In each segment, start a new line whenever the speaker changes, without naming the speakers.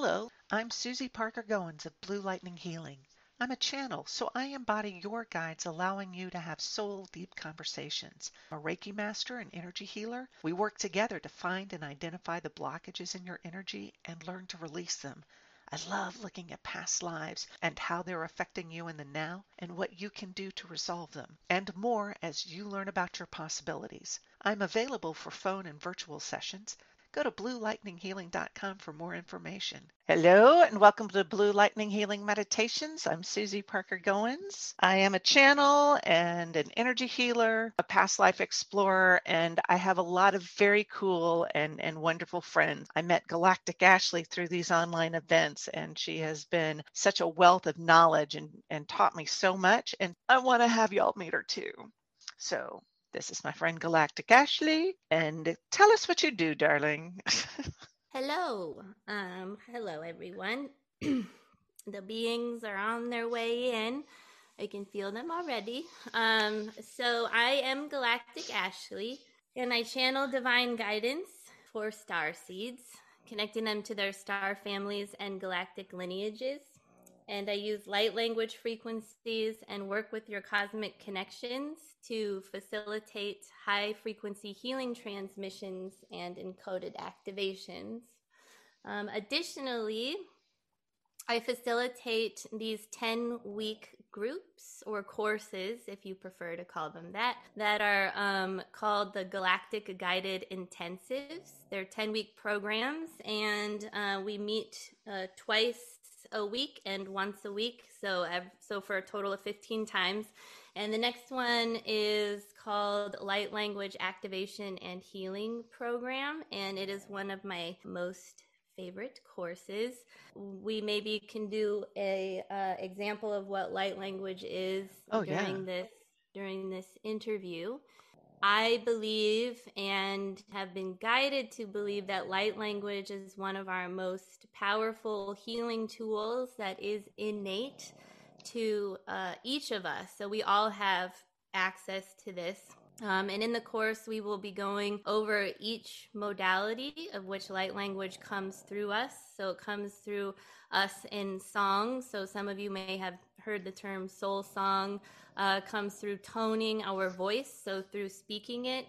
Hello, I'm Susie Parker Goins of Blue Lightning Healing. I'm a channel, so I embody your guides, allowing you to have soul deep conversations. I'm a Reiki master and energy healer. We work together to find and identify the blockages in your energy and learn to release them. I love looking at past lives and how they're affecting you in the now and what you can do to resolve them, and more as you learn about your possibilities. I'm available for phone and virtual sessions. Go to bluelightninghealing.com for more information. Hello, and welcome to Blue Lightning Healing Meditations. I'm Susie Parker Goins. I am a channel and an energy healer, a past life explorer, and I have a lot of very cool and, and wonderful friends. I met Galactic Ashley through these online events, and she has been such a wealth of knowledge and, and taught me so much. And I want to have y'all meet her too. So this is my friend Galactic Ashley, and tell us what you do, darling.
hello. Um, hello, everyone. the beings are on their way in. I can feel them already. Um, so I am Galactic Ashley, and I channel divine guidance for star seeds, connecting them to their star families and galactic lineages and I use light language frequencies and work with your cosmic connections to facilitate high frequency healing transmissions and encoded activations. Um, additionally, I facilitate these 10 week groups or courses, if you prefer to call them that, that are um, called the Galactic Guided Intensives. They're 10 week programs, and uh, we meet uh, twice a week and once a week. So, I've, so for a total of 15 times. And the next one is called Light Language Activation and Healing Program. And it is one of my most favorite courses. We maybe can do a uh, example of what light language is
oh,
during
yeah.
this during this interview. I believe and have been guided to believe that light language is one of our most powerful healing tools that is innate to uh, each of us. So we all have access to this. Um, and in the course, we will be going over each modality of which light language comes through us. So it comes through us in song. So some of you may have heard the term soul song uh, comes through toning our voice, so through speaking it,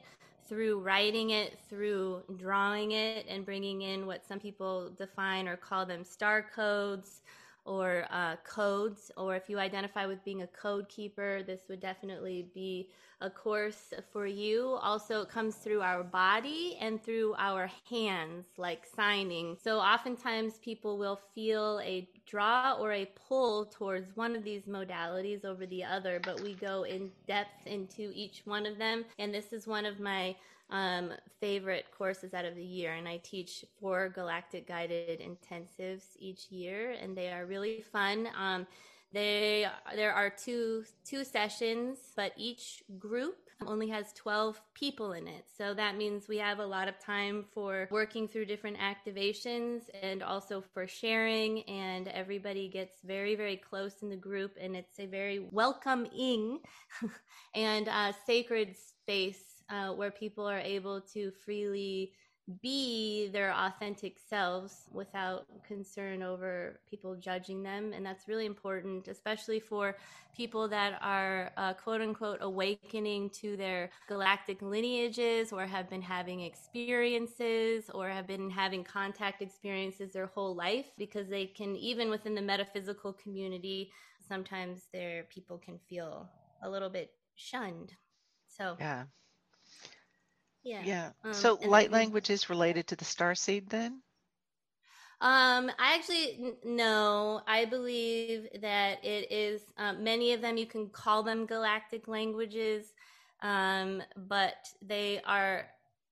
through writing it, through drawing it, and bringing in what some people define or call them star codes or uh, codes. Or if you identify with being a code keeper, this would definitely be a course for you. Also, it comes through our body and through our hands, like signing. So, oftentimes, people will feel a draw or a pull towards one of these modalities over the other, but we go in depth into each one of them. And this is one of my um, favorite courses out of the year. And I teach four galactic guided intensives each year, and they are really fun. Um, they there are two two sessions, but each group only has 12 people in it. So that means we have a lot of time for working through different activations and also for sharing and everybody gets very very close in the group and it's a very welcoming and uh, sacred space uh, where people are able to freely be their authentic selves without concern over people judging them. And that's really important, especially for people that are uh, quote unquote awakening to their galactic lineages or have been having experiences or have been having contact experiences their whole life because they can, even within the metaphysical community, sometimes their people can feel a little bit shunned. So,
yeah.
Yeah.
Yeah.
Um,
So light language is related to the star seed then?
um, I actually no. I believe that it is. Um, many of them you can call them galactic languages, um, but they are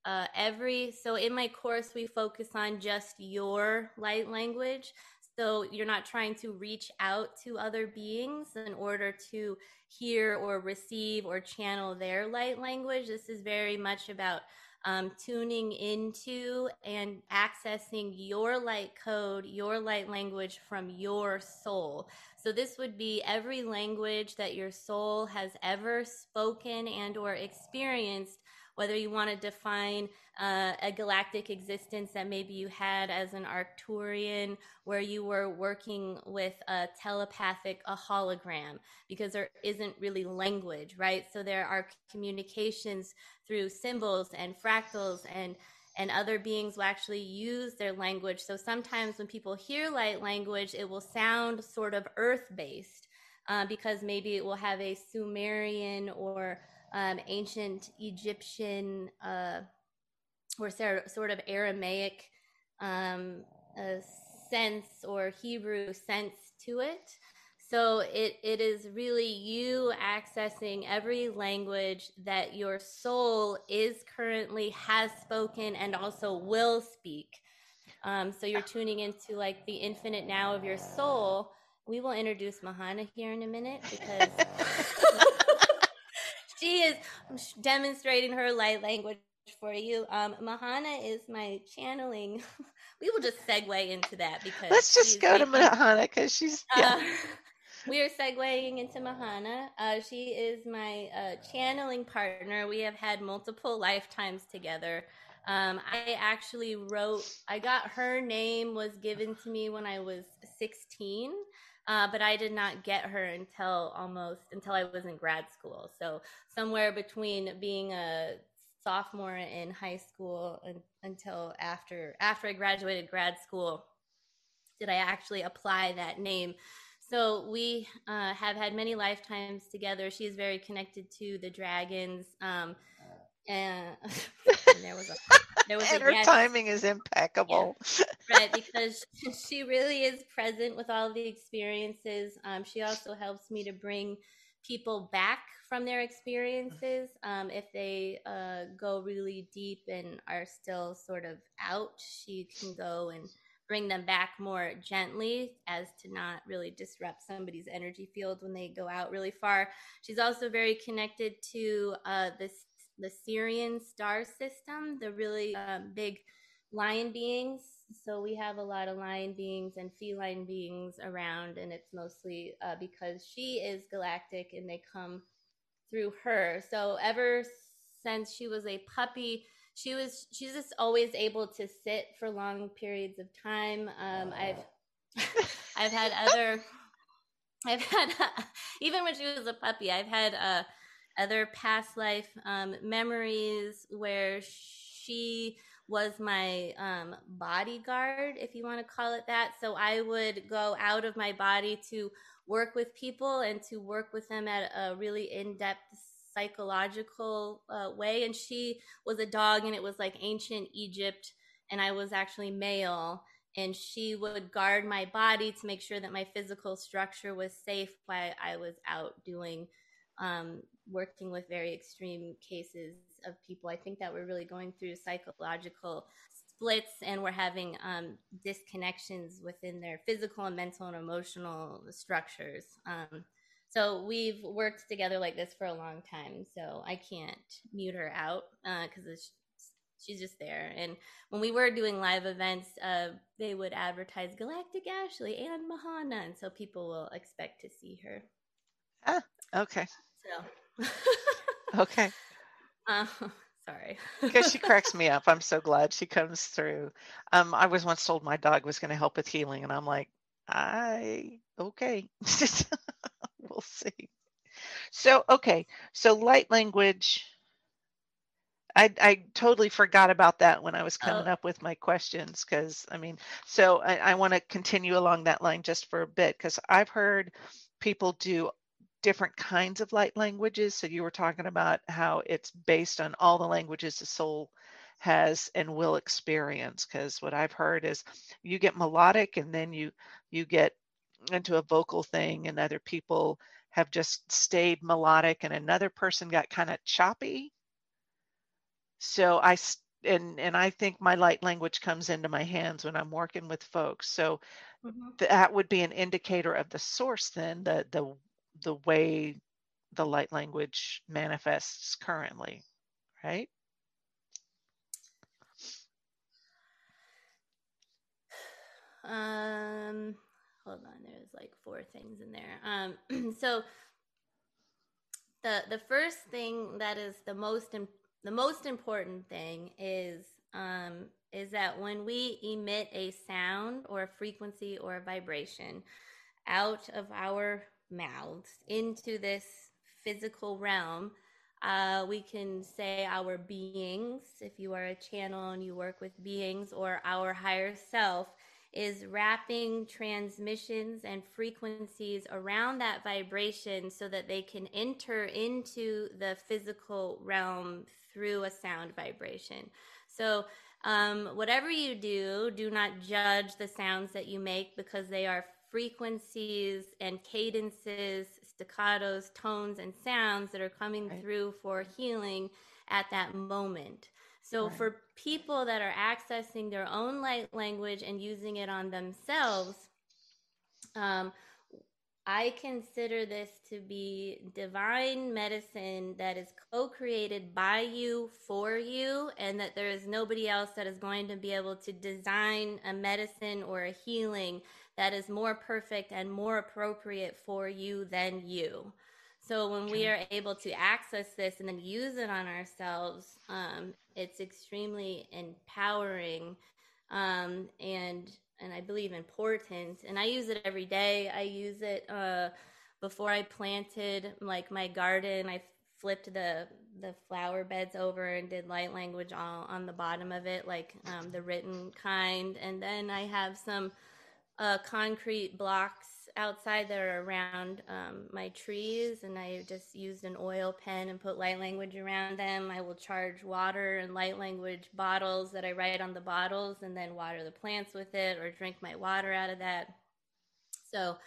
uh, every. So in my course, we focus on just your light language. So you're not trying to reach out to other beings in order to hear or receive or channel their light language. This is very much about um, tuning into and accessing your light code, your light language from your soul. So this would be every language that your soul has ever spoken and or experienced whether you want to define uh, a galactic existence that maybe you had as an Arcturian, where you were working with a telepathic, a hologram, because there isn't really language, right? So there are communications through symbols and fractals and and other beings will actually use their language. So sometimes when people hear light language, it will sound sort of earth based uh, because maybe it will have a Sumerian or um, ancient Egyptian uh, or sort of Aramaic um, sense or Hebrew sense to it. So it, it is really you accessing every language that your soul is currently has spoken and also will speak. Um, so you're tuning into like the infinite now of your soul. We will introduce Mahana here in a minute because she is demonstrating her light language for you. Um, Mahana is my channeling. we will just segue into that because
let's just go to Mahana because she's yeah. Uh,
we are segueing into Mahana. Uh, she is my uh, channeling partner. We have had multiple lifetimes together. Um, I actually wrote, I got her name was given to me when I was 16, uh, but I did not get her until almost until I was in grad school. So somewhere between being a sophomore in high school and, until after after I graduated grad school, did I actually apply that name so we uh, have had many lifetimes together. She is very connected to the dragons. Um, and, and
there was a there was and a, her yes, timing is impeccable.
Yeah, right, because she really is present with all the experiences. Um, she also helps me to bring people back from their experiences um, if they uh, go really deep and are still sort of out. She can go and bring them back more gently as to not really disrupt somebody's energy field when they go out really far. She's also very connected to uh, this the Sirian star system, the really um, big lion beings. So we have a lot of lion beings and feline beings around, and it's mostly uh, because she is galactic and they come through her. So ever since she was a puppy, she was she's just always able to sit for long periods of time. Um, I've I've had other I've had even when she was a puppy, I've had uh, other past life um, memories where she was my um, bodyguard, if you want to call it that. So I would go out of my body to work with people and to work with them at a really in depth psychological uh, way. And she was a dog, and it was like ancient Egypt, and I was actually male. And she would guard my body to make sure that my physical structure was safe while I was out doing, um, working with very extreme cases of people. I think that we're really going through psychological splits and we're having um, disconnections within their physical and mental and emotional structures. Um, so we've worked together like this for a long time. So I can't mute her out because uh, she's just there. And when we were doing live events, uh, they would advertise Galactic Ashley and Mahana, and so people will expect to see her.
Ah, okay. Okay.
Uh, sorry.
because she cracks me up. I'm so glad she comes through. Um, I was once told my dog was going to help with healing, and I'm like, I okay. we'll see. So, okay. So light language. I, I totally forgot about that when I was coming oh. up with my questions because I mean, so I, I want to continue along that line just for a bit because I've heard people do different kinds of light languages. So you were talking about how it's based on all the languages the soul has and will experience because what I've heard is you get melodic and then you you get into a vocal thing and other people have just stayed melodic and another person got kind of choppy so i and and i think my light language comes into my hands when i'm working with folks so mm-hmm. that would be an indicator of the source then the the the way the light language manifests currently right?
Um hold on there's like four things in there. Um so the the first thing that is the most the most important thing is um, is that when we emit a sound or a frequency or a vibration out of our mouths into this physical realm, uh, we can say our beings, if you are a channel and you work with beings, or our higher self, is wrapping transmissions and frequencies around that vibration so that they can enter into the physical realm through a sound vibration. So, um, whatever you do, do not judge the sounds that you make because they are frequencies and cadences, staccatos, tones, and sounds that are coming right. through for healing at that moment. So, right. for people that are accessing their own light language and using it on themselves, um, I consider this to be divine medicine that is co created by you for you, and that there is nobody else that is going to be able to design a medicine or a healing that is more perfect and more appropriate for you than you. So when we are able to access this and then use it on ourselves, um, it's extremely empowering um, and and I believe important. And I use it every day. I use it uh, before I planted like my garden. I flipped the the flower beds over and did light language all on the bottom of it, like um, the written kind. And then I have some uh, concrete blocks outside that are around um, my trees, and I just used an oil pen and put light language around them. I will charge water and light language bottles that I write on the bottles, and then water the plants with it, or drink my water out of that. So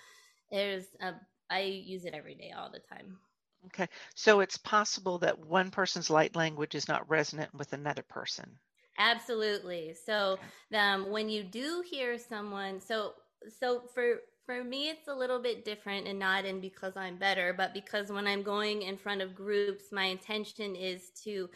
there's a, I use it every day, all the time.
Okay, so it's possible that one person's light language is not resonant with another person.
Absolutely. So um, when you do hear someone, so so for for me it's a little bit different and not in because i'm better but because when i'm going in front of groups my intention is to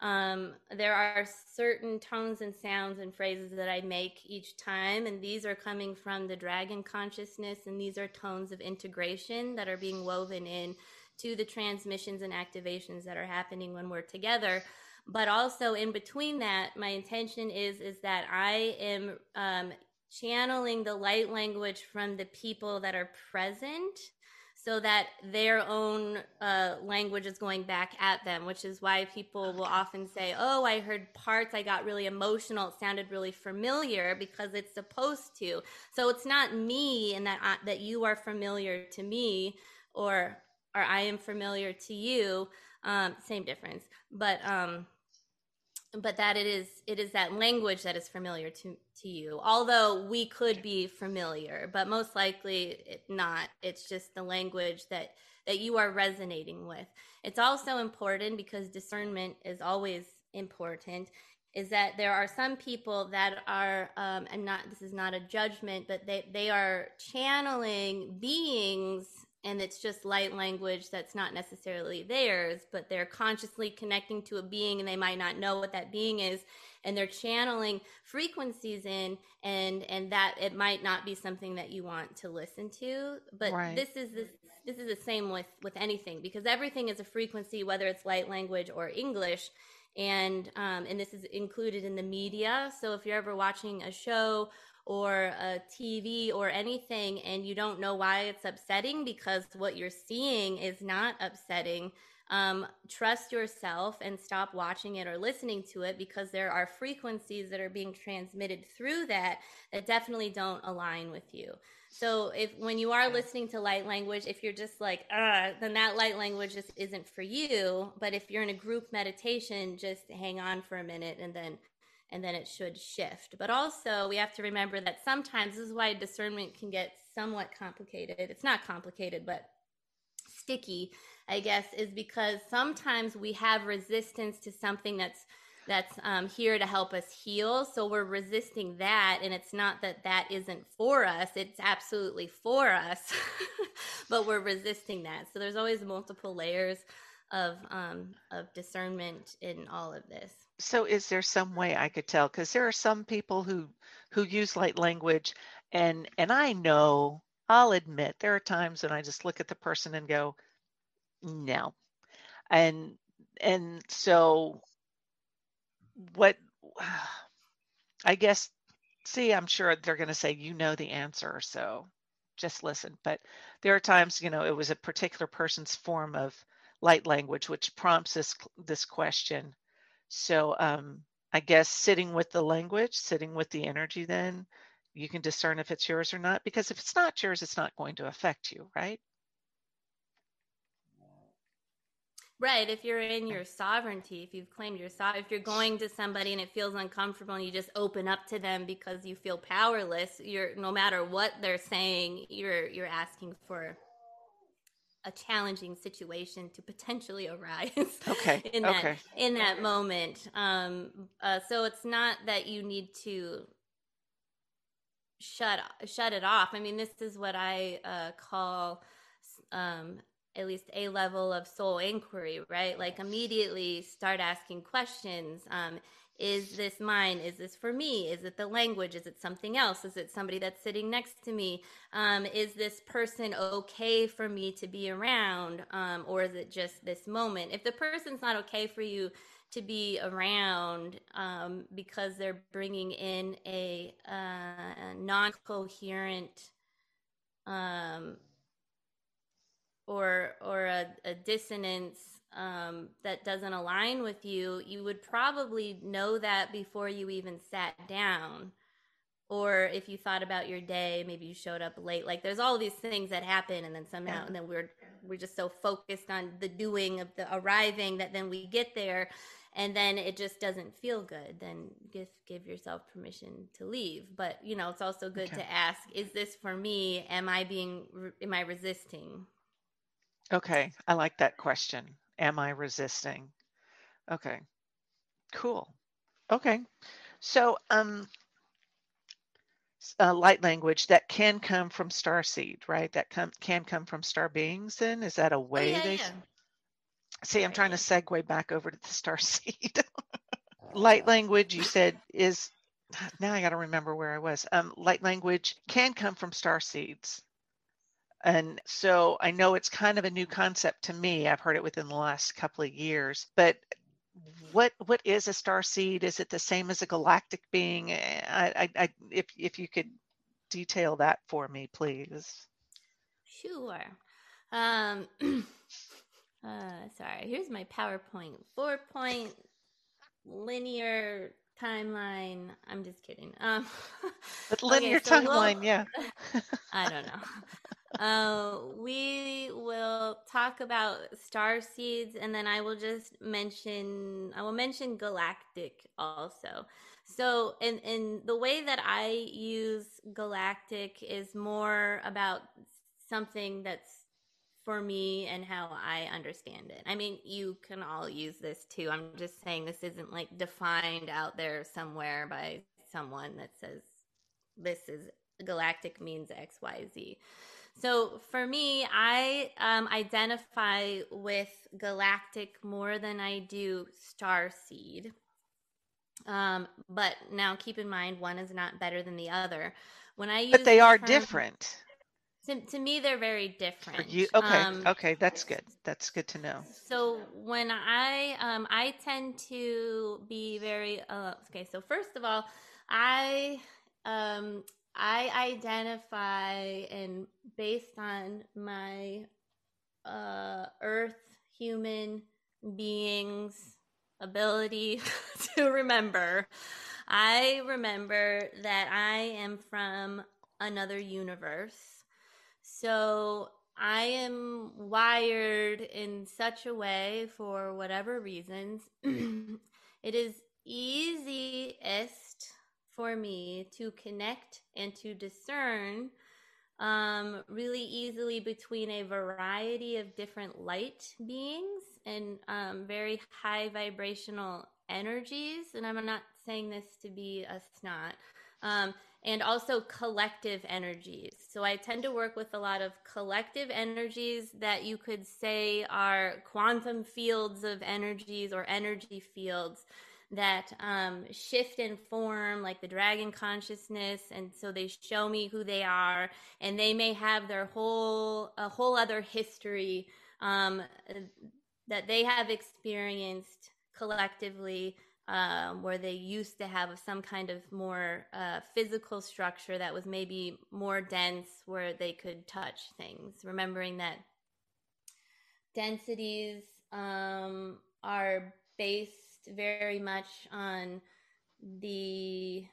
um, there are certain tones and sounds and phrases that i make each time and these are coming from the dragon consciousness and these are tones of integration that are being woven in to the transmissions and activations that are happening when we're together but also in between that my intention is is that i am um, channeling the light language from the people that are present so that their own uh, language is going back at them, which is why people will often say, Oh, I heard parts, I got really emotional, it sounded really familiar because it's supposed to. So it's not me and that, I, that you are familiar to me or, or I am familiar to you. Um, same difference. But, um, but that it is it is that language that is familiar to to you although we could be familiar but most likely it not. It's just the language that that you are resonating with. It's also important because discernment is always important is that there are some people that are um, and not this is not a judgment but they they are channeling beings and it's just light language that's not necessarily theirs, but they're consciously connecting to a being and they might not know what that being is and they're channeling frequencies in and and that it might not be something that you want to listen to but right. this is this this is the same with with anything because everything is a frequency whether it's light language or english and um, and this is included in the media so if you're ever watching a show or a TV or anything and you don't know why it's upsetting because what you're seeing is not upsetting, um, trust yourself and stop watching it or listening to it because there are frequencies that are being transmitted through that that definitely don't align with you. So if when you are listening to light language, if you're just like, ah, then that light language just isn't for you. But if you're in a group meditation, just hang on for a minute and then and then it should shift. But also, we have to remember that sometimes this is why discernment can get somewhat complicated. It's not complicated, but sticky, I guess, is because sometimes we have resistance to something that's that's um, here to help us heal. So we're resisting that, and it's not that that isn't for us; it's absolutely for us, but we're resisting that. So there's always multiple layers of um, of discernment in all of this.
So is there some way I could tell? Because there are some people who who use light language, and and I know I'll admit there are times when I just look at the person and go, no, and and so what I guess see, I'm sure they're going to say you know the answer, so just listen. But there are times, you know, it was a particular person's form of light language which prompts this this question. So um, I guess sitting with the language, sitting with the energy, then you can discern if it's yours or not. Because if it's not yours, it's not going to affect you, right?
Right. If you're in your sovereignty, if you've claimed your so, if you're going to somebody and it feels uncomfortable and you just open up to them because you feel powerless, you're no matter what they're saying, you're you're asking for a challenging situation to potentially arise.
Okay.
in that
okay.
in that moment. Um. Uh, so it's not that you need to shut shut it off. I mean, this is what I uh, call um, at least a level of soul inquiry, right? Like immediately start asking questions. Um, is this mine? Is this for me? Is it the language? Is it something else? Is it somebody that's sitting next to me? Um, is this person okay for me to be around? Um, or is it just this moment? If the person's not okay for you to be around um, because they're bringing in a, uh, non coherent um, or or a, a dissonance um, that doesn't align with you, you would probably know that before you even sat down. Or if you thought about your day, maybe you showed up late. Like there's all these things that happen, and then somehow, yeah. and then we're we're just so focused on the doing of the arriving that then we get there, and then it just doesn't feel good. Then give give yourself permission to leave. But you know, it's also good okay. to ask: Is this for me? Am I being? Am I resisting?
Okay, I like that question. Am I resisting? Okay, cool. Okay, so um, uh, light language that can come from star seed, right? That com- can come from star beings. Then is that a way
oh, yeah,
they?
Yeah.
See, I'm trying to segue back over to the star seed. light language, you said, is now I got to remember where I was. Um, light language can come from star seeds. And so I know it's kind of a new concept to me. I've heard it within the last couple of years. But what what is a star seed? Is it the same as a galactic being? I, I, I if if you could detail that for me, please.
Sure. Um, uh, sorry. Here's my PowerPoint. Four point linear timeline. I'm just kidding. Um,
but linear okay, so timeline, we'll, yeah.
I don't know. Uh, we will talk about star seeds, and then I will just mention I will mention galactic also. So, in in the way that I use galactic is more about something that's for me and how I understand it. I mean, you can all use this too. I'm just saying this isn't like defined out there somewhere by someone that says this is galactic means XYZ. So for me, I um, identify with galactic more than I do star seed. Um, but now keep in mind, one is not better than the other. When I use,
but they are term, different.
To, to, me, they're very different. For
you, okay, um, okay, that's good. That's good to know.
So when I, um, I tend to be very uh, okay. So first of all, I um, I identify and based on my uh, earth human beings ability to remember. I remember that I am from another universe. So I am wired in such a way for whatever reasons. it is easiest for me to connect and to discern um, really easily between a variety of different light beings and um, very high vibrational energies. And I'm not saying this to be a snot. Um, and also collective energies. So I tend to work with a lot of collective energies that you could say are quantum fields of energies or energy fields that um, shift in form, like the dragon consciousness, and so they show me who they are, and they may have their whole a whole other history um, that they have experienced collectively um, where they used to have some kind of more uh, physical structure that was maybe more dense, where they could touch things. Remembering that densities um, are based very much on the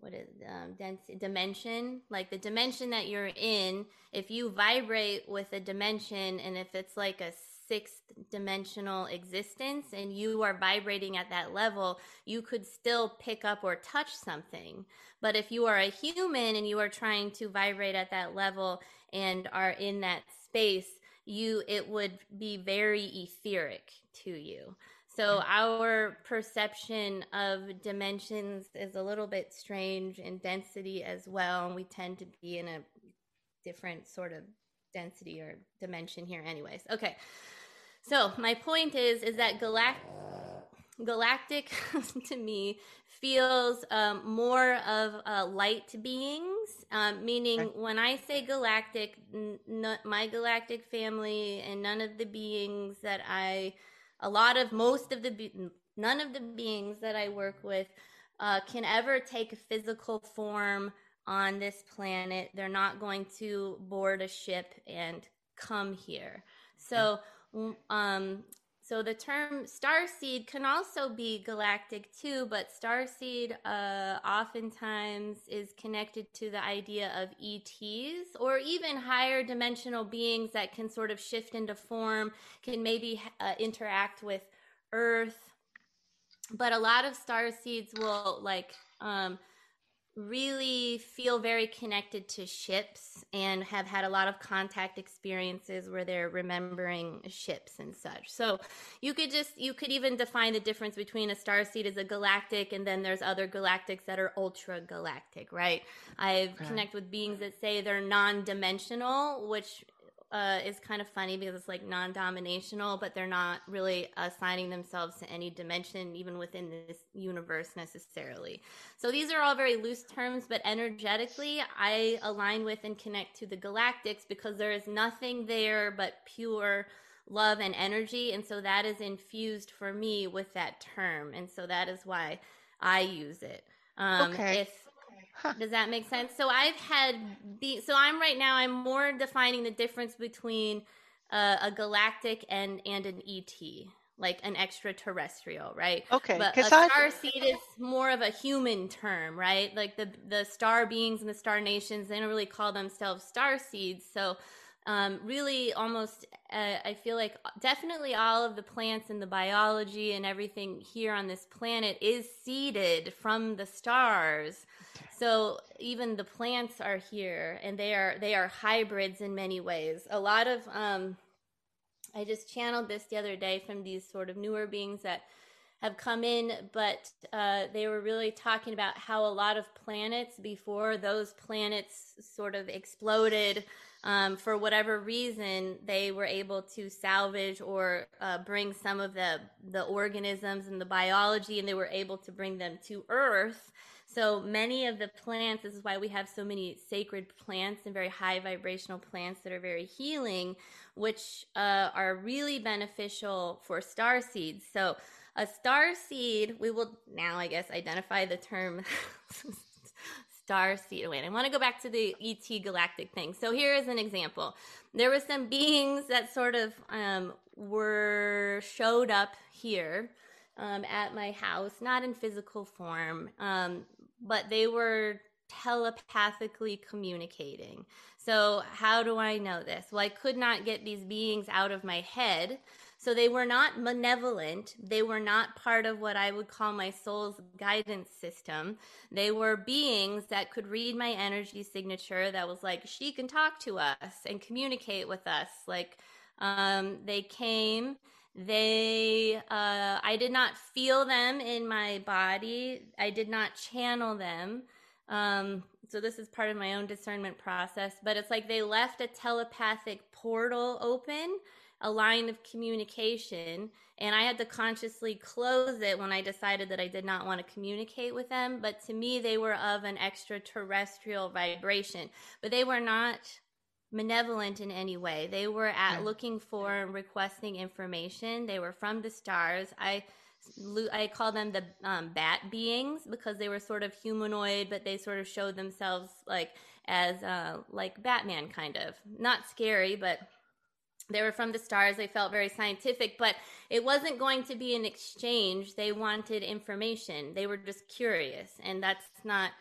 what is um, density dimension like the dimension that you're in. If you vibrate with a dimension and if it's like a sixth dimensional existence and you are vibrating at that level you could still pick up or touch something. But if you are a human and you are trying to vibrate at that level and are in that space you it would be very etheric to you so our perception of dimensions is a little bit strange in density as well. And we tend to be in a different sort of density or dimension here anyways. Okay. So my point is is that galactic galactic to me feels um, more of uh, light beings um, meaning okay. when i say galactic n- my galactic family and none of the beings that i a lot of most of the none of the beings that I work with uh, can ever take a physical form on this planet. They're not going to board a ship and come here. So, um, so the term star seed can also be galactic too, but star seed uh, oftentimes is connected to the idea of ETs or even higher dimensional beings that can sort of shift into form, can maybe uh, interact with Earth. But a lot of star seeds will like um, really feel very connected to ships and have had a lot of contact experiences where they're remembering ships and such. So you could just you could even define the difference between a star seed as a galactic and then there's other galactics that are ultra galactic, right? I've okay. connected with beings that say they're non-dimensional, which uh, is kind of funny because it's like non-dominational, but they're not really assigning themselves to any dimension, even within this universe necessarily. So these are all very loose terms, but energetically, I align with and connect to the galactics because there is nothing there but pure love and energy, and so that is infused for me with that term, and so that is why I use it. Um, okay. If. Does that make sense? So I've had be so I'm right now I'm more defining the difference between uh, a galactic and and an ET, like an extraterrestrial, right?
Okay,
but a star seed is more of a human term, right? Like the the star beings and the star nations, they don't really call themselves star seeds, so um, really almost uh, i feel like definitely all of the plants and the biology and everything here on this planet is seeded from the stars so even the plants are here and they are they are hybrids in many ways a lot of um, i just channeled this the other day from these sort of newer beings that have come in, but uh, they were really talking about how a lot of planets, before those planets sort of exploded, um, for whatever reason, they were able to salvage or uh, bring some of the the organisms and the biology, and they were able to bring them to Earth. So many of the plants, this is why we have so many sacred plants and very high vibrational plants that are very healing, which uh, are really beneficial for star seeds. So a star seed, we will now, I guess, identify the term star seed. Wait, I want to go back to the ET galactic thing. So here is an example. There were some beings that sort of um, were showed up here um, at my house, not in physical form, um, but they were telepathically communicating. So, how do I know this? Well, I could not get these beings out of my head. So they were not malevolent. They were not part of what I would call my soul's guidance system. They were beings that could read my energy signature that was like, she can talk to us and communicate with us. Like, um, they came, they, uh, I did not feel them in my body. I did not channel them. Um, so this is part of my own discernment process, but it's like they left a telepathic portal open a line of communication and I had to consciously close it when I decided that I did not want to communicate with them. But to me, they were of an extraterrestrial vibration, but they were not malevolent in any way. They were at looking for and requesting information. They were from the stars. I I call them the um, bat beings because they were sort of humanoid, but they sort of showed themselves like as uh, like Batman, kind of not scary, but they were from the stars. They felt very scientific, but it wasn't going to be an exchange. They wanted information. They were just curious, and that's not.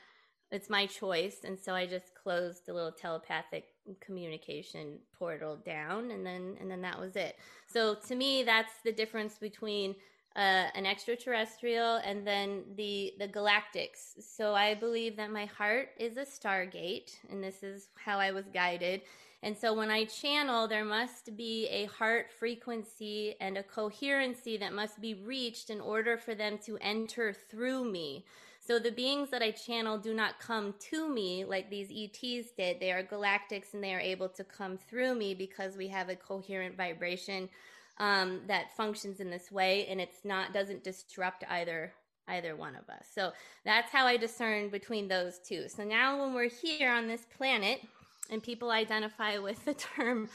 It's my choice, and so I just closed the little telepathic communication portal down, and then and then that was it. So to me, that's the difference between uh, an extraterrestrial and then the the galactics. So I believe that my heart is a stargate, and this is how I was guided. And so when I channel, there must be a heart frequency and a coherency that must be reached in order for them to enter through me. So the beings that I channel do not come to me like these ETs did. They are galactics and they are able to come through me because we have a coherent vibration um, that functions in this way and it's not doesn't disrupt either either one of us. So that's how I discern between those two. So now when we're here on this planet, and people identify with the term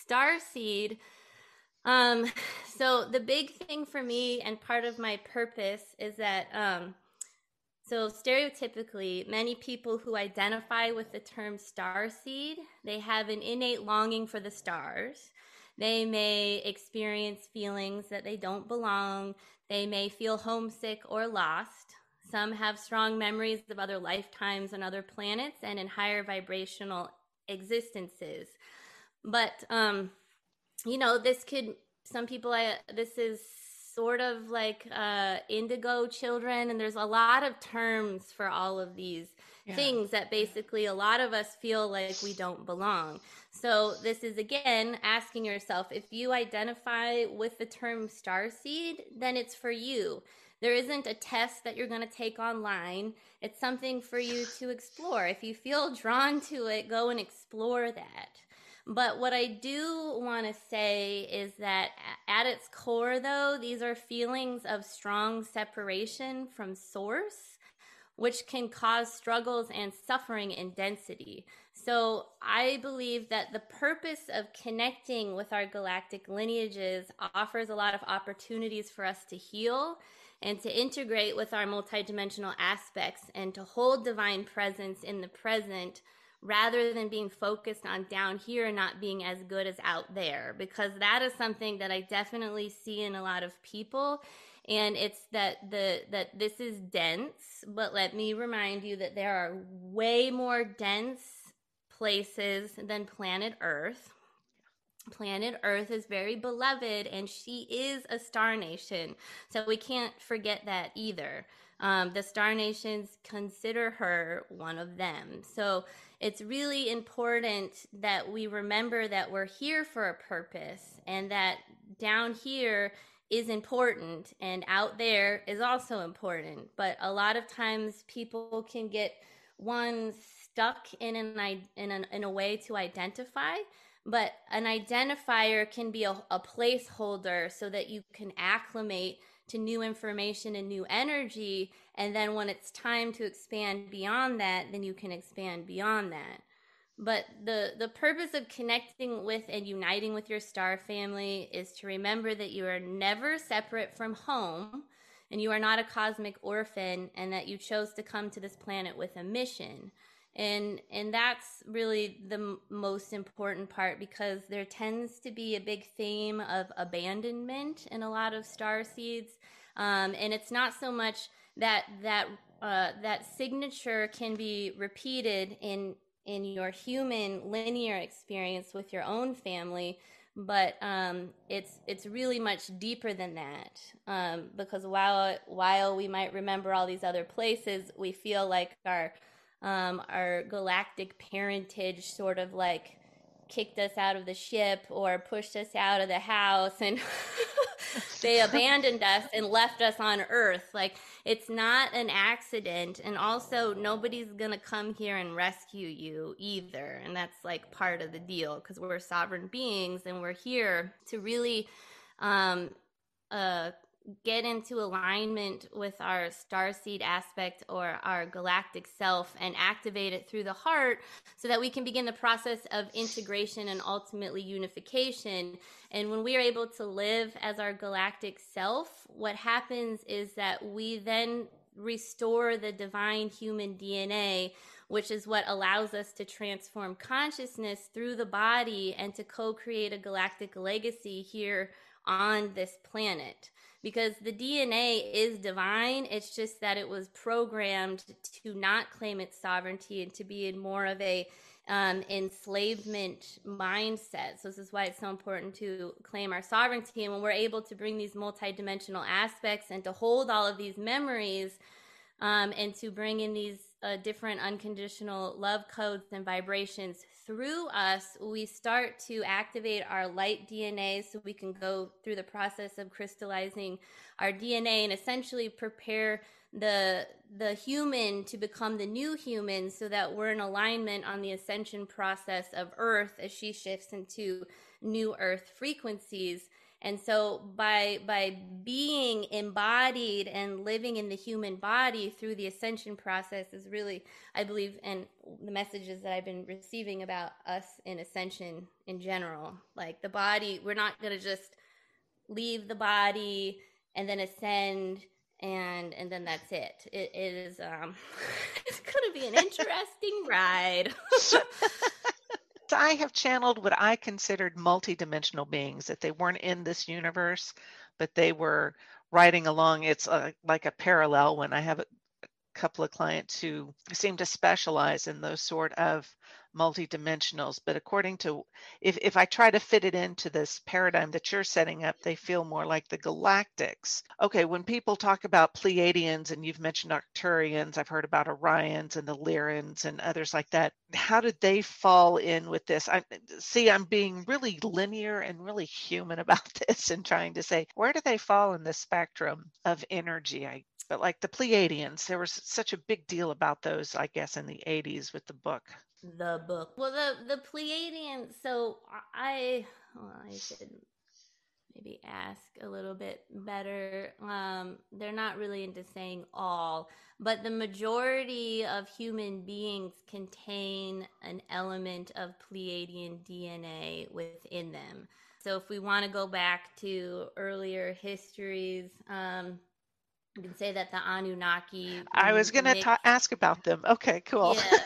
star seed. Um, so the big thing for me and part of my purpose is that um, so stereotypically, many people who identify with the term star seed, they have an innate longing for the stars. They may experience feelings that they don't belong. They may feel homesick or lost. Some have strong memories of other lifetimes on other planets and in higher vibrational existences. But um, you know, this could some people I this is sort of like uh indigo children and there's a lot of terms for all of these yeah. things that basically a lot of us feel like we don't belong. So this is again asking yourself if you identify with the term star seed, then it's for you. There isn't a test that you're going to take online. It's something for you to explore. If you feel drawn to it, go and explore that. But what I do want to say is that at its core, though, these are feelings of strong separation from source, which can cause struggles and suffering in density. So I believe that the purpose of connecting with our galactic lineages offers a lot of opportunities for us to heal and to integrate with our multidimensional aspects and to hold divine presence in the present rather than being focused on down here and not being as good as out there because that is something that I definitely see in a lot of people and it's that the that this is dense but let me remind you that there are way more dense places than planet earth planet Earth is very beloved and she is a star nation. So we can't forget that either. Um, the star nations consider her one of them. So it's really important that we remember that we're here for a purpose and that down here is important and out there is also important. But a lot of times people can get one stuck in an in, an, in a way to identify but an identifier can be a, a placeholder so that you can acclimate to new information and new energy. And then when it's time to expand beyond that, then you can expand beyond that. But the, the purpose of connecting with and uniting with your star family is to remember that you are never separate from home and you are not a cosmic orphan and that you chose to come to this planet with a mission and and that's really the m- most important part because there tends to be a big theme of abandonment in a lot of star seeds. Um, and it's not so much that that uh, that signature can be repeated in in your human linear experience with your own family but um, it's it's really much deeper than that. Um, because while while we might remember all these other places we feel like our um, our galactic parentage sort of like kicked us out of the ship or pushed us out of the house and they abandoned us and left us on earth. Like it's not an accident. And also nobody's gonna come here and rescue you either. And that's like part of the deal because we're sovereign beings and we're here to really um, uh, get into alignment with our star seed aspect or our galactic self and activate it through the heart so that we can begin the process of integration and ultimately unification. And when we are able to live as our galactic self, what happens is that we then restore the divine human DNA which is what allows us to transform consciousness through the body and to co create a galactic legacy here on this planet. Because the DNA is divine, it's just that it was programmed to not claim its sovereignty and to be in more of a um, enslavement mindset. So, this is why it's so important to claim our sovereignty. And when we're able to bring these multidimensional aspects and to hold all of these memories um, and to bring in these uh, different unconditional love codes and vibrations through us, we start to activate our light DNA so we can go through the process of crystallizing our DNA and essentially prepare the the human to become the new human so that we're in alignment on the ascension process of earth as she shifts into new earth frequencies and so by by being embodied and living in the human body through the ascension process is really I believe and the messages that I've been receiving about us in ascension in general. Like the body, we're not going to just leave the body and then ascend and and then that's it. It, it is um it's going to be an interesting ride.
I have channeled what I considered multidimensional beings, that they weren't in this universe, but they were riding along. It's a, uh, like a parallel when I have a couple of clients who seem to specialize in those sort of multidimensionals but according to if, if i try to fit it into this paradigm that you're setting up they mm-hmm. feel more like the galactics. Okay when people talk about pleiadians and you've mentioned arcturians i've heard about orions and the lyrians and others like that how did they fall in with this? I see i'm being really linear and really human about this and trying to say where do they fall in the spectrum of energy? I but like the Pleiadians, there was such a big deal about those, I guess, in the 80s with the book
the book. Well, the the Pleiadians. So I, well, I should maybe ask a little bit better. Um, they're not really into saying all, but the majority of human beings contain an element of Pleiadian DNA within them. So if we want to go back to earlier histories, um, you can say that the Anunnaki.
I was going to ask about them. Okay, cool.
Yeah,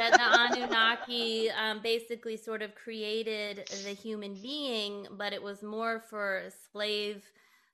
that the Anunnaki um, basically sort of created the human being, but it was more for slave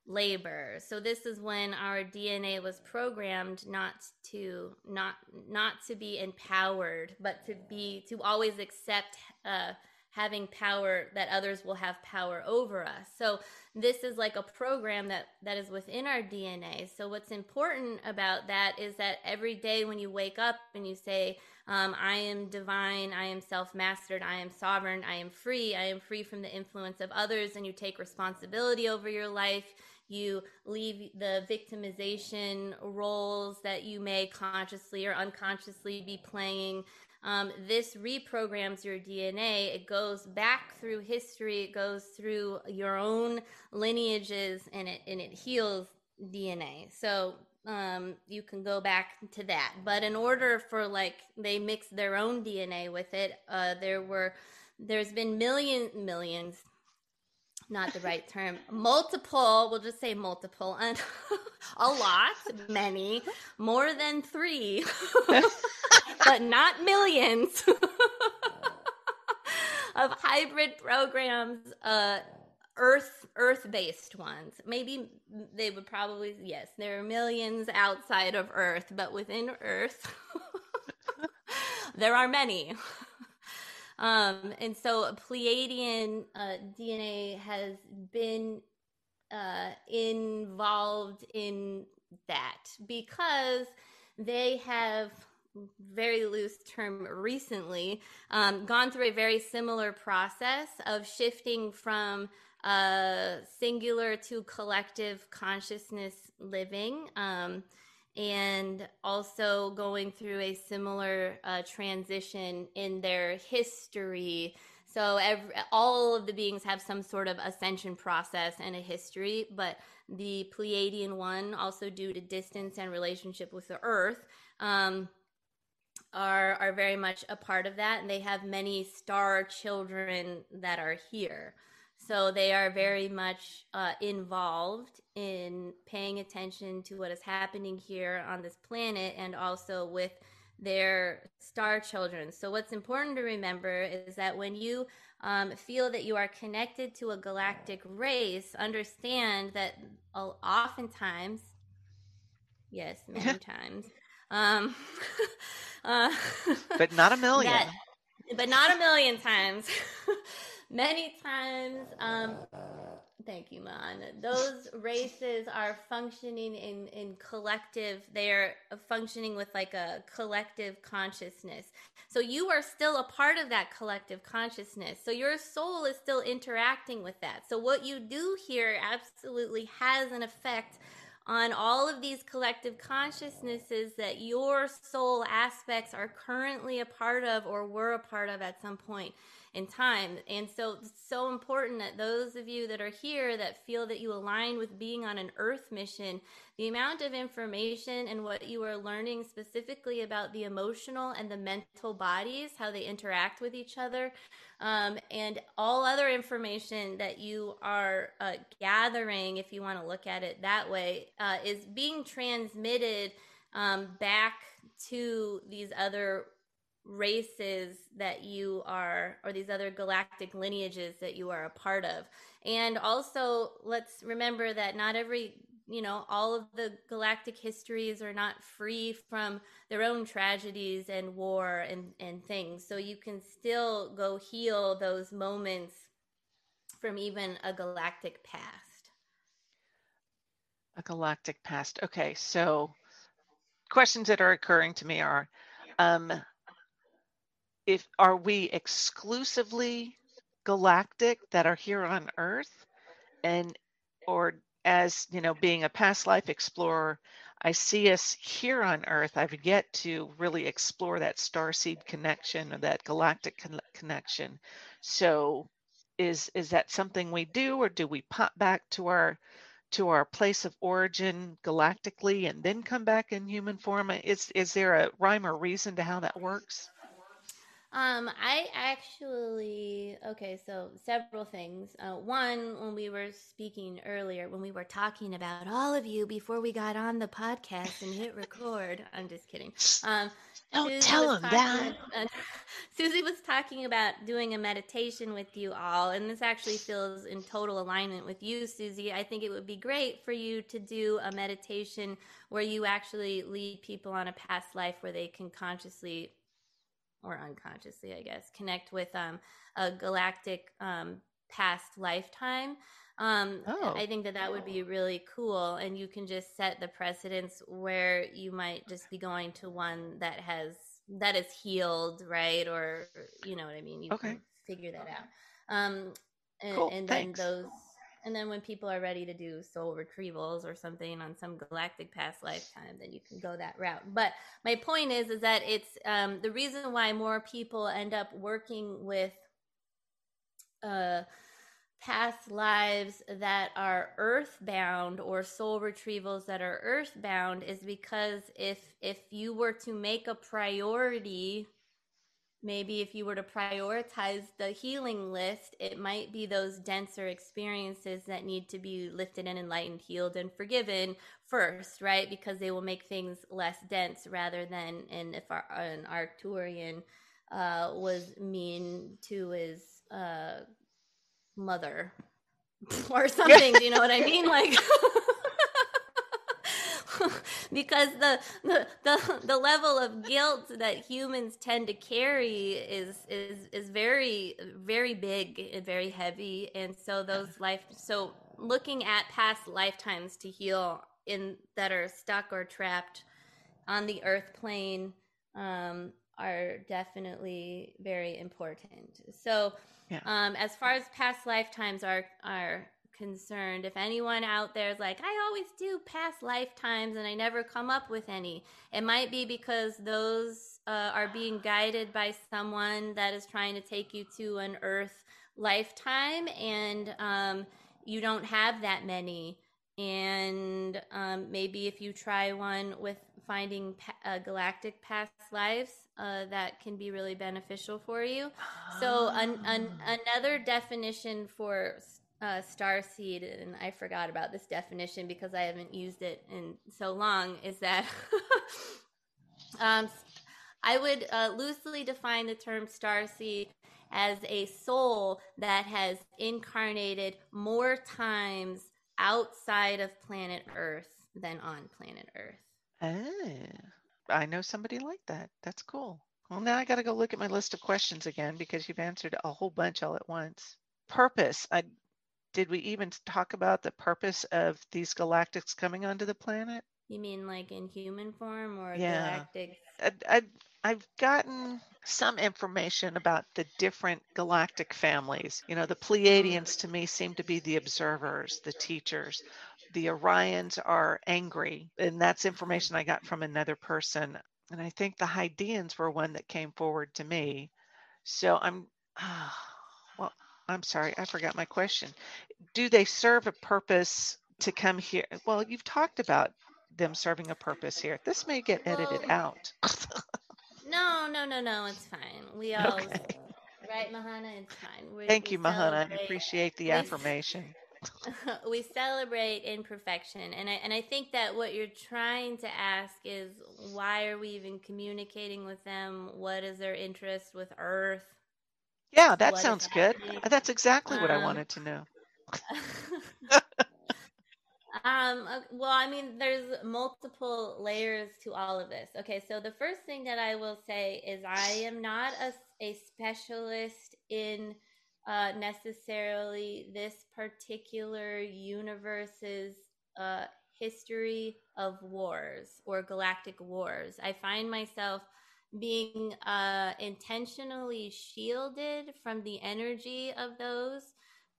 labor. So this is when our DNA was programmed not to not not to be empowered, but to be to always accept. Uh, having power that others will have power over us. So this is like a program that that is within our DNA. So what's important about that is that every day when you wake up and you say, um, "I am divine, I am self-mastered, I am sovereign, I am free, I am free from the influence of others," and you take responsibility over your life. You leave the victimization roles that you may consciously or unconsciously be playing um, this reprograms your DNA. It goes back through history. It goes through your own lineages, and it and it heals DNA. So um, you can go back to that. But in order for like they mix their own DNA with it, uh, there were there's been millions millions not the right term. Multiple, we'll just say multiple, and a lot, many, more than three, but not millions of hybrid programs, uh, Earth Earth based ones. Maybe they would probably yes, there are millions outside of Earth, but within Earth, there are many. Um, and so Pleiadian uh, DNA has been uh, involved in that because they have very loose term recently um, gone through a very similar process of shifting from uh, singular to collective consciousness living. Um, and also going through a similar uh, transition in their history. So every, all of the beings have some sort of ascension process and a history, but the Pleiadian one, also due to distance and relationship with the Earth, um, are are very much a part of that, and they have many star children that are here. So they are very much uh, involved in paying attention to what is happening here on this planet, and also with their star children. So what's important to remember is that when you um, feel that you are connected to a galactic race, understand that oftentimes, yes, many times, um,
uh, but not a million. That,
but not a million times. Many times, um, thank you, Man. Those races are functioning in, in collective, they're functioning with like a collective consciousness. So you are still a part of that collective consciousness. So your soul is still interacting with that. So what you do here absolutely has an effect on all of these collective consciousnesses that your soul aspects are currently a part of or were a part of at some point in time. And so it's so important that those of you that are here that feel that you align with being on an earth mission, the amount of information and what you are learning specifically about the emotional and the mental bodies, how they interact with each other, um, and all other information that you are uh, gathering, if you want to look at it that way, uh, is being transmitted um, back to these other races that you are or these other galactic lineages that you are a part of. And also let's remember that not every you know all of the galactic histories are not free from their own tragedies and war and and things. So you can still go heal those moments from even a galactic past.
A galactic past. Okay so questions that are occurring to me are um if are we exclusively galactic that are here on earth? And or as you know being a past life explorer i see us here on earth i've yet to really explore that star seed connection or that galactic con- connection. So is is that something we do or do we pop back to our to our place of origin galactically and then come back in human form? Is is there a rhyme or reason to how that works
um, I actually okay. So several things. Uh, one, when we were speaking earlier, when we were talking about all of you before we got on the podcast and hit record. I'm just kidding. Um,
Don't Susie tell him that.
Uh, Susie was talking about doing a meditation with you all, and this actually feels in total alignment with you, Susie. I think it would be great for you to do a meditation where you actually lead people on a past life where they can consciously or unconsciously, I guess, connect with um, a galactic um, past lifetime. Um, oh. I think that that would be really cool, and you can just set the precedence where you might just be going to one that has that is healed, right? Or you know what I mean. You
okay. can
figure that out. Um, and,
cool.
and then those and then when people are ready to do soul retrievals or something on some galactic past lifetime, then you can go that route. But my point is, is that it's um, the reason why more people end up working with uh, past lives that are earthbound or soul retrievals that are earthbound is because if if you were to make a priority maybe if you were to prioritize the healing list, it might be those denser experiences that need to be lifted and enlightened, healed, and forgiven first, right? Because they will make things less dense rather than, and if our, an Arcturian uh, was mean to his uh, mother or something, do you know what I mean? Like, because the, the, the the level of guilt that humans tend to carry is is is very very big and very heavy and so those life so looking at past lifetimes to heal in that are stuck or trapped on the earth plane um, are definitely very important so yeah. um, as far as past lifetimes are are concerned. If anyone out there is like, I always do past lifetimes and I never come up with any, it might be because those uh, are being guided by someone that is trying to take you to an Earth lifetime and um, you don't have that many. And um, maybe if you try one with finding pa- uh, galactic past lives, uh, that can be really beneficial for you. So, an, an, ah. another definition for uh, star seed, and I forgot about this definition because I haven't used it in so long, is that um, I would uh, loosely define the term star seed as a soul that has incarnated more times outside of planet Earth than on planet Earth.
Oh, I know somebody like that. That's cool. Well, now I got to go look at my list of questions again because you've answered a whole bunch all at once. Purpose. I did we even talk about the purpose of these galactics coming onto the planet?
You mean like in human form or yeah. galactic?
I, I, I've gotten some information about the different galactic families. You know, the Pleiadians to me seem to be the observers, the teachers. The Orions are angry, and that's information I got from another person. And I think the Hyadeans were one that came forward to me. So I'm, uh, I'm sorry, I forgot my question. Do they serve a purpose to come here? Well, you've talked about them serving a purpose here. This may get edited well, out.
no, no, no, no. It's fine. We all, okay. right, Mahana? It's fine.
we Thank you, Mahana. I appreciate the we, affirmation.
we celebrate imperfection, and I and I think that what you're trying to ask is why are we even communicating with them? What is their interest with Earth?
Yeah, that sounds good. That's exactly what I um, wanted to know.
um well i mean there's multiple layers to all of this okay so the first thing that i will say is i am not a, a specialist in uh, necessarily this particular universe's uh, history of wars or galactic wars i find myself being uh, intentionally shielded from the energy of those.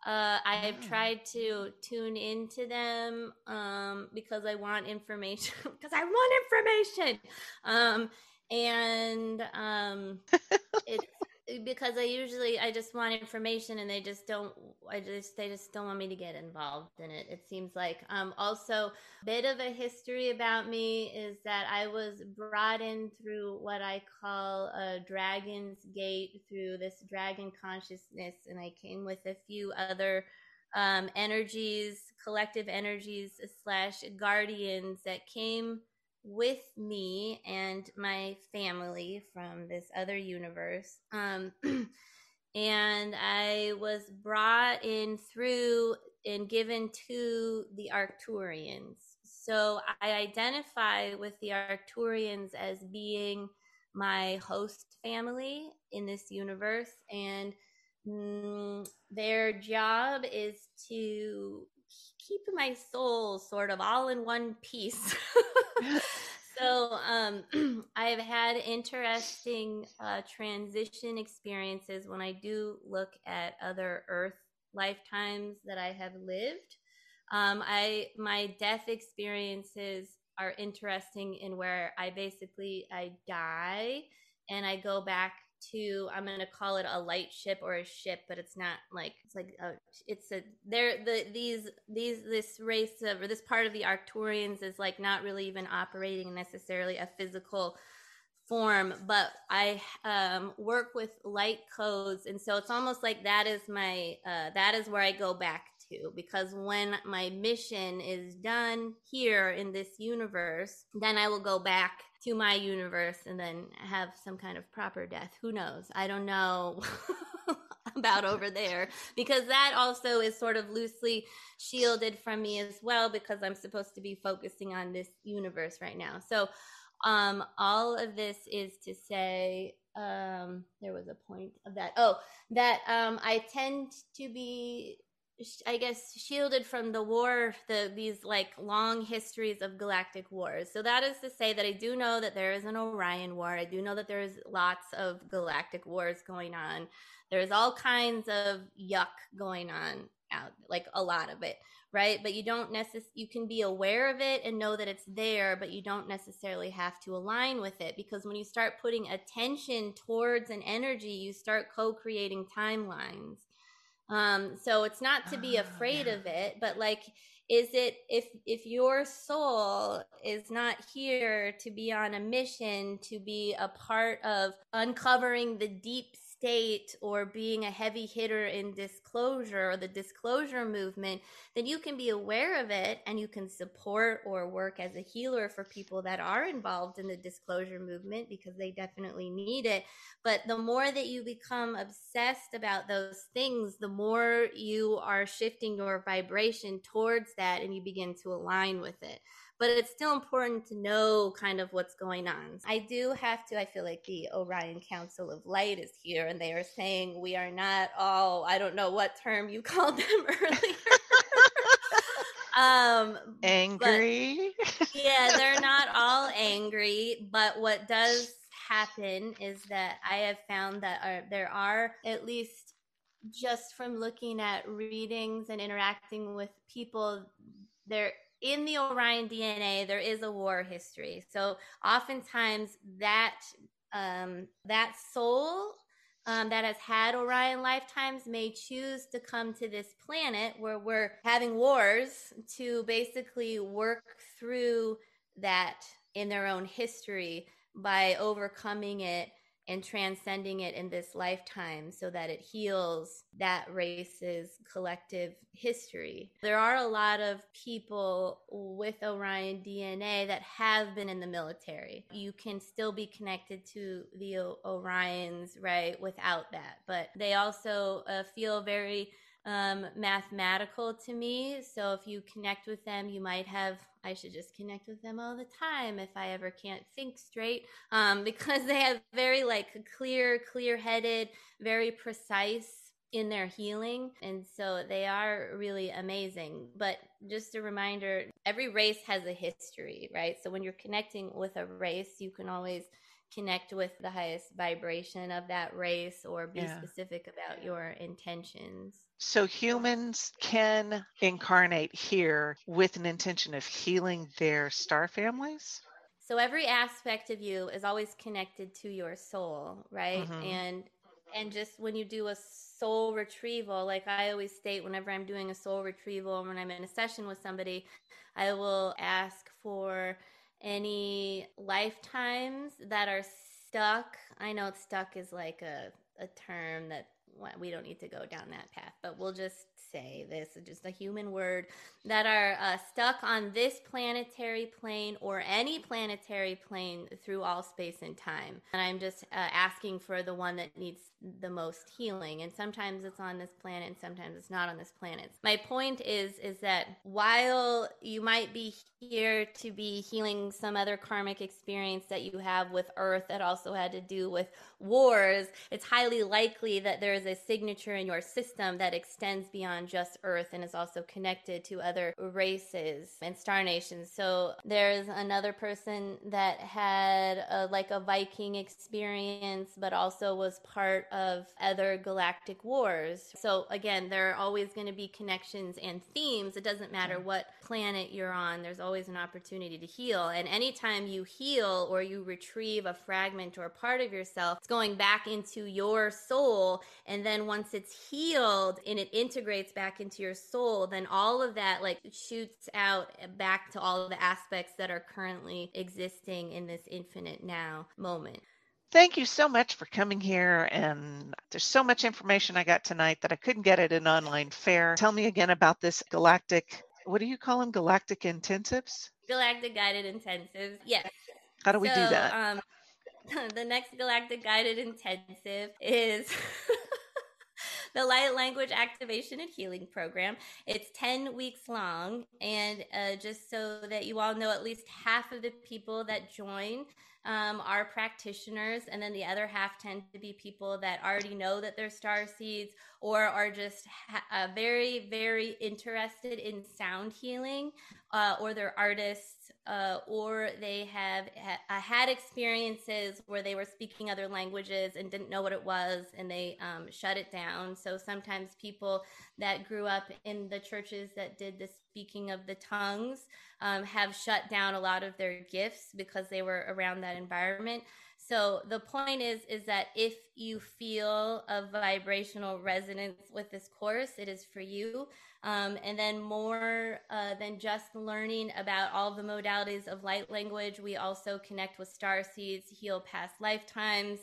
Uh, I have mm. tried to tune into them um, because I want information. because I want information, um, and um, it's because I usually I just want information and they just don't I just they just don't want me to get involved in it. It seems like um also a bit of a history about me is that I was brought in through what I call a dragon's gate through this dragon consciousness and I came with a few other um energies, collective energies slash guardians that came with me and my family from this other universe. Um, and I was brought in through and given to the Arcturians. So I identify with the Arcturians as being my host family in this universe. And mm, their job is to keep my soul sort of all in one piece. so um, I've had interesting uh, transition experiences when I do look at other Earth lifetimes that I have lived. Um, I my death experiences are interesting in where I basically I die and I go back to I'm gonna call it a light ship or a ship, but it's not like it's like a, it's a they're the these these this race of or this part of the Arcturians is like not really even operating necessarily a physical form, but I um, work with light codes, and so it's almost like that is my uh, that is where I go back to because when my mission is done here in this universe, then I will go back to my universe and then have some kind of proper death. Who knows? I don't know about over there because that also is sort of loosely shielded from me as well because I'm supposed to be focusing on this universe right now. So, um, all of this is to say, um, there was a point of that. Oh, that um, I tend to be I guess shielded from the war, the these like long histories of galactic wars. So that is to say that I do know that there is an Orion war. I do know that there's lots of galactic wars going on. There's all kinds of yuck going on out, like a lot of it, right? But you don't necessarily you can be aware of it and know that it's there, but you don't necessarily have to align with it because when you start putting attention towards an energy, you start co-creating timelines um, so it's not to be ah, afraid of it, but like, is it if if your soul is not here to be on a mission to be a part of uncovering the deep state or being a heavy hitter in disclosure or the disclosure movement, then you can be aware of it and you can support or work as a healer for people that are involved in the disclosure movement because they definitely need it. But the more that you become obsessed about those things, the more you are shifting your vibration towards that and you begin to align with it but it's still important to know kind of what's going on. I do have to, I feel like the Orion Council of Light is here and they are saying we are not all, I don't know what term you called them earlier.
um angry
yeah they're not all angry but what does happen is that i have found that are, there are at least just from looking at readings and interacting with people there in the Orion DNA, there is a war history. So oftentimes that um, that soul um, that has had Orion lifetimes may choose to come to this planet where we're having wars to basically work through that in their own history by overcoming it and transcending it in this lifetime so that it heals that race's collective history. There are a lot of people with Orion DNA that have been in the military. You can still be connected to the Orions, right, without that. But they also uh, feel very um, mathematical to me. So if you connect with them, you might have, I should just connect with them all the time if I ever can't think straight, um, because they have very like clear, clear headed, very precise in their healing. And so they are really amazing. But just a reminder every race has a history, right? So when you're connecting with a race, you can always connect with the highest vibration of that race or be yeah. specific about your intentions.
So humans can incarnate here with an intention of healing their star families?
So every aspect of you is always connected to your soul, right? Mm-hmm. And and just when you do a soul retrieval, like I always state whenever I'm doing a soul retrieval when I'm in a session with somebody, I will ask for any lifetimes that are stuck. I know stuck is like a, a term that we don't need to go down that path, but we'll just say this is just a human word that are uh, stuck on this planetary plane or any planetary plane through all space and time. And I'm just uh, asking for the one that needs the most healing and sometimes it's on this planet and sometimes it's not on this planet my point is is that while you might be here to be healing some other karmic experience that you have with earth that also had to do with wars it's highly likely that there is a signature in your system that extends beyond just earth and is also connected to other races and star nations so there's another person that had a, like a viking experience but also was part of other galactic wars. So again, there are always going to be connections and themes. It doesn't matter what planet you're on, there's always an opportunity to heal. And anytime you heal or you retrieve a fragment or part of yourself, going back into your soul. And then once it's healed and it integrates back into your soul, then all of that like shoots out back to all of the aspects that are currently existing in this infinite now moment.
Thank you so much for coming here. And there's so much information I got tonight that I couldn't get at an online fair. Tell me again about this galactic, what do you call them? Galactic intensives?
Galactic guided intensives. Yes.
How do we so, do that? Um,
the next galactic guided intensive is the Light Language Activation and Healing Program. It's 10 weeks long. And uh, just so that you all know, at least half of the people that join um, are practitioners, and then the other half tend to be people that already know that they're star seeds or are just ha- uh, very, very interested in sound healing, uh, or they're artists, uh, or they have ha- uh, had experiences where they were speaking other languages and didn't know what it was, and they um, shut it down. So sometimes people that grew up in the churches that did the speaking of the tongues um, have shut down a lot of their gifts because they were around that environment. So the point is, is that if you feel a vibrational resonance with this course, it is for you. Um, and then more uh, than just learning about all the modalities of light language, we also connect with star seeds, heal past lifetimes,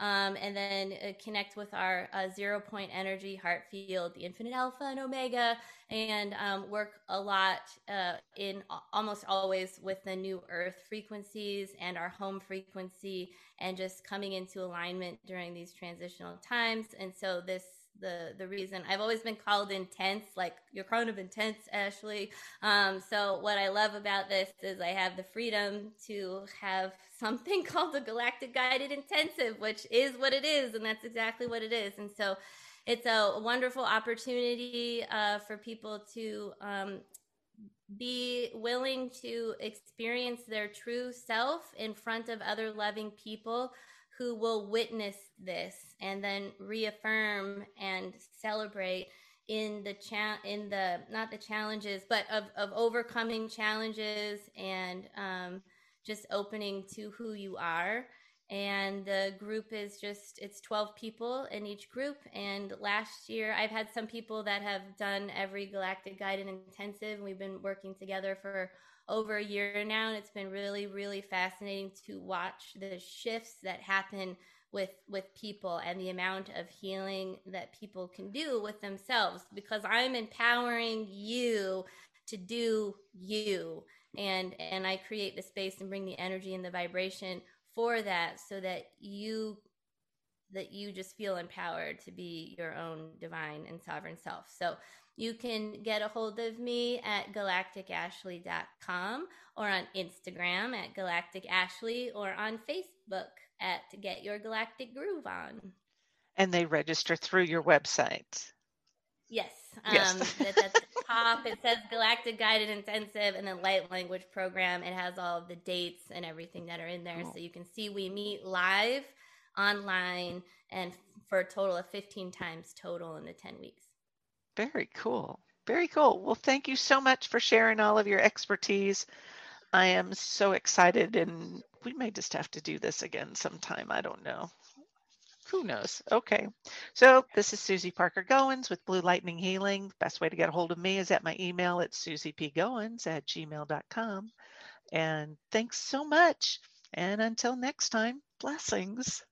um, and then uh, connect with our uh, zero point energy heart field, the infinite alpha and omega, and um, work a lot uh, in almost always with the new earth frequencies and our home frequency, and just coming into alignment during these transitional times. And so this the the reason I've always been called intense, like you're kind of intense, Ashley. Um, so what I love about this is I have the freedom to have something called the Galactic Guided Intensive, which is what it is, and that's exactly what it is. And so it's a wonderful opportunity uh, for people to um, be willing to experience their true self in front of other loving people who will witness this and then reaffirm and celebrate in the cha- in the not the challenges but of, of overcoming challenges and um, just opening to who you are. And the group is just it's 12 people in each group. And last year i've had some people that have done every galactic guided intensive. We've been working together for over a year now, and it's been really, really fascinating to watch the shifts that happen with with people and the amount of healing that people can do with themselves because I'm empowering you to do you and and I create the space and bring the energy and the vibration for that so that you that you just feel empowered to be your own divine and sovereign self. So you can get a hold of me at galacticashley.com or on Instagram at galacticashley or on Facebook at Get Your Galactic Groove On.
And they register through your website.
Yes. yes. Um, at the top, it says Galactic Guided Intensive and the Light Language Program. It has all of the dates and everything that are in there. Cool. So you can see we meet live online and for a total of 15 times total in the 10 weeks.
Very cool. Very cool. Well, thank you so much for sharing all of your expertise. I am so excited, and we may just have to do this again sometime. I don't know. Who knows? Okay. So this is Susie Parker Goins with Blue Lightning Healing. Best way to get a hold of me is at my email at susiepgoins at gmail.com. And thanks so much. And until next time, blessings.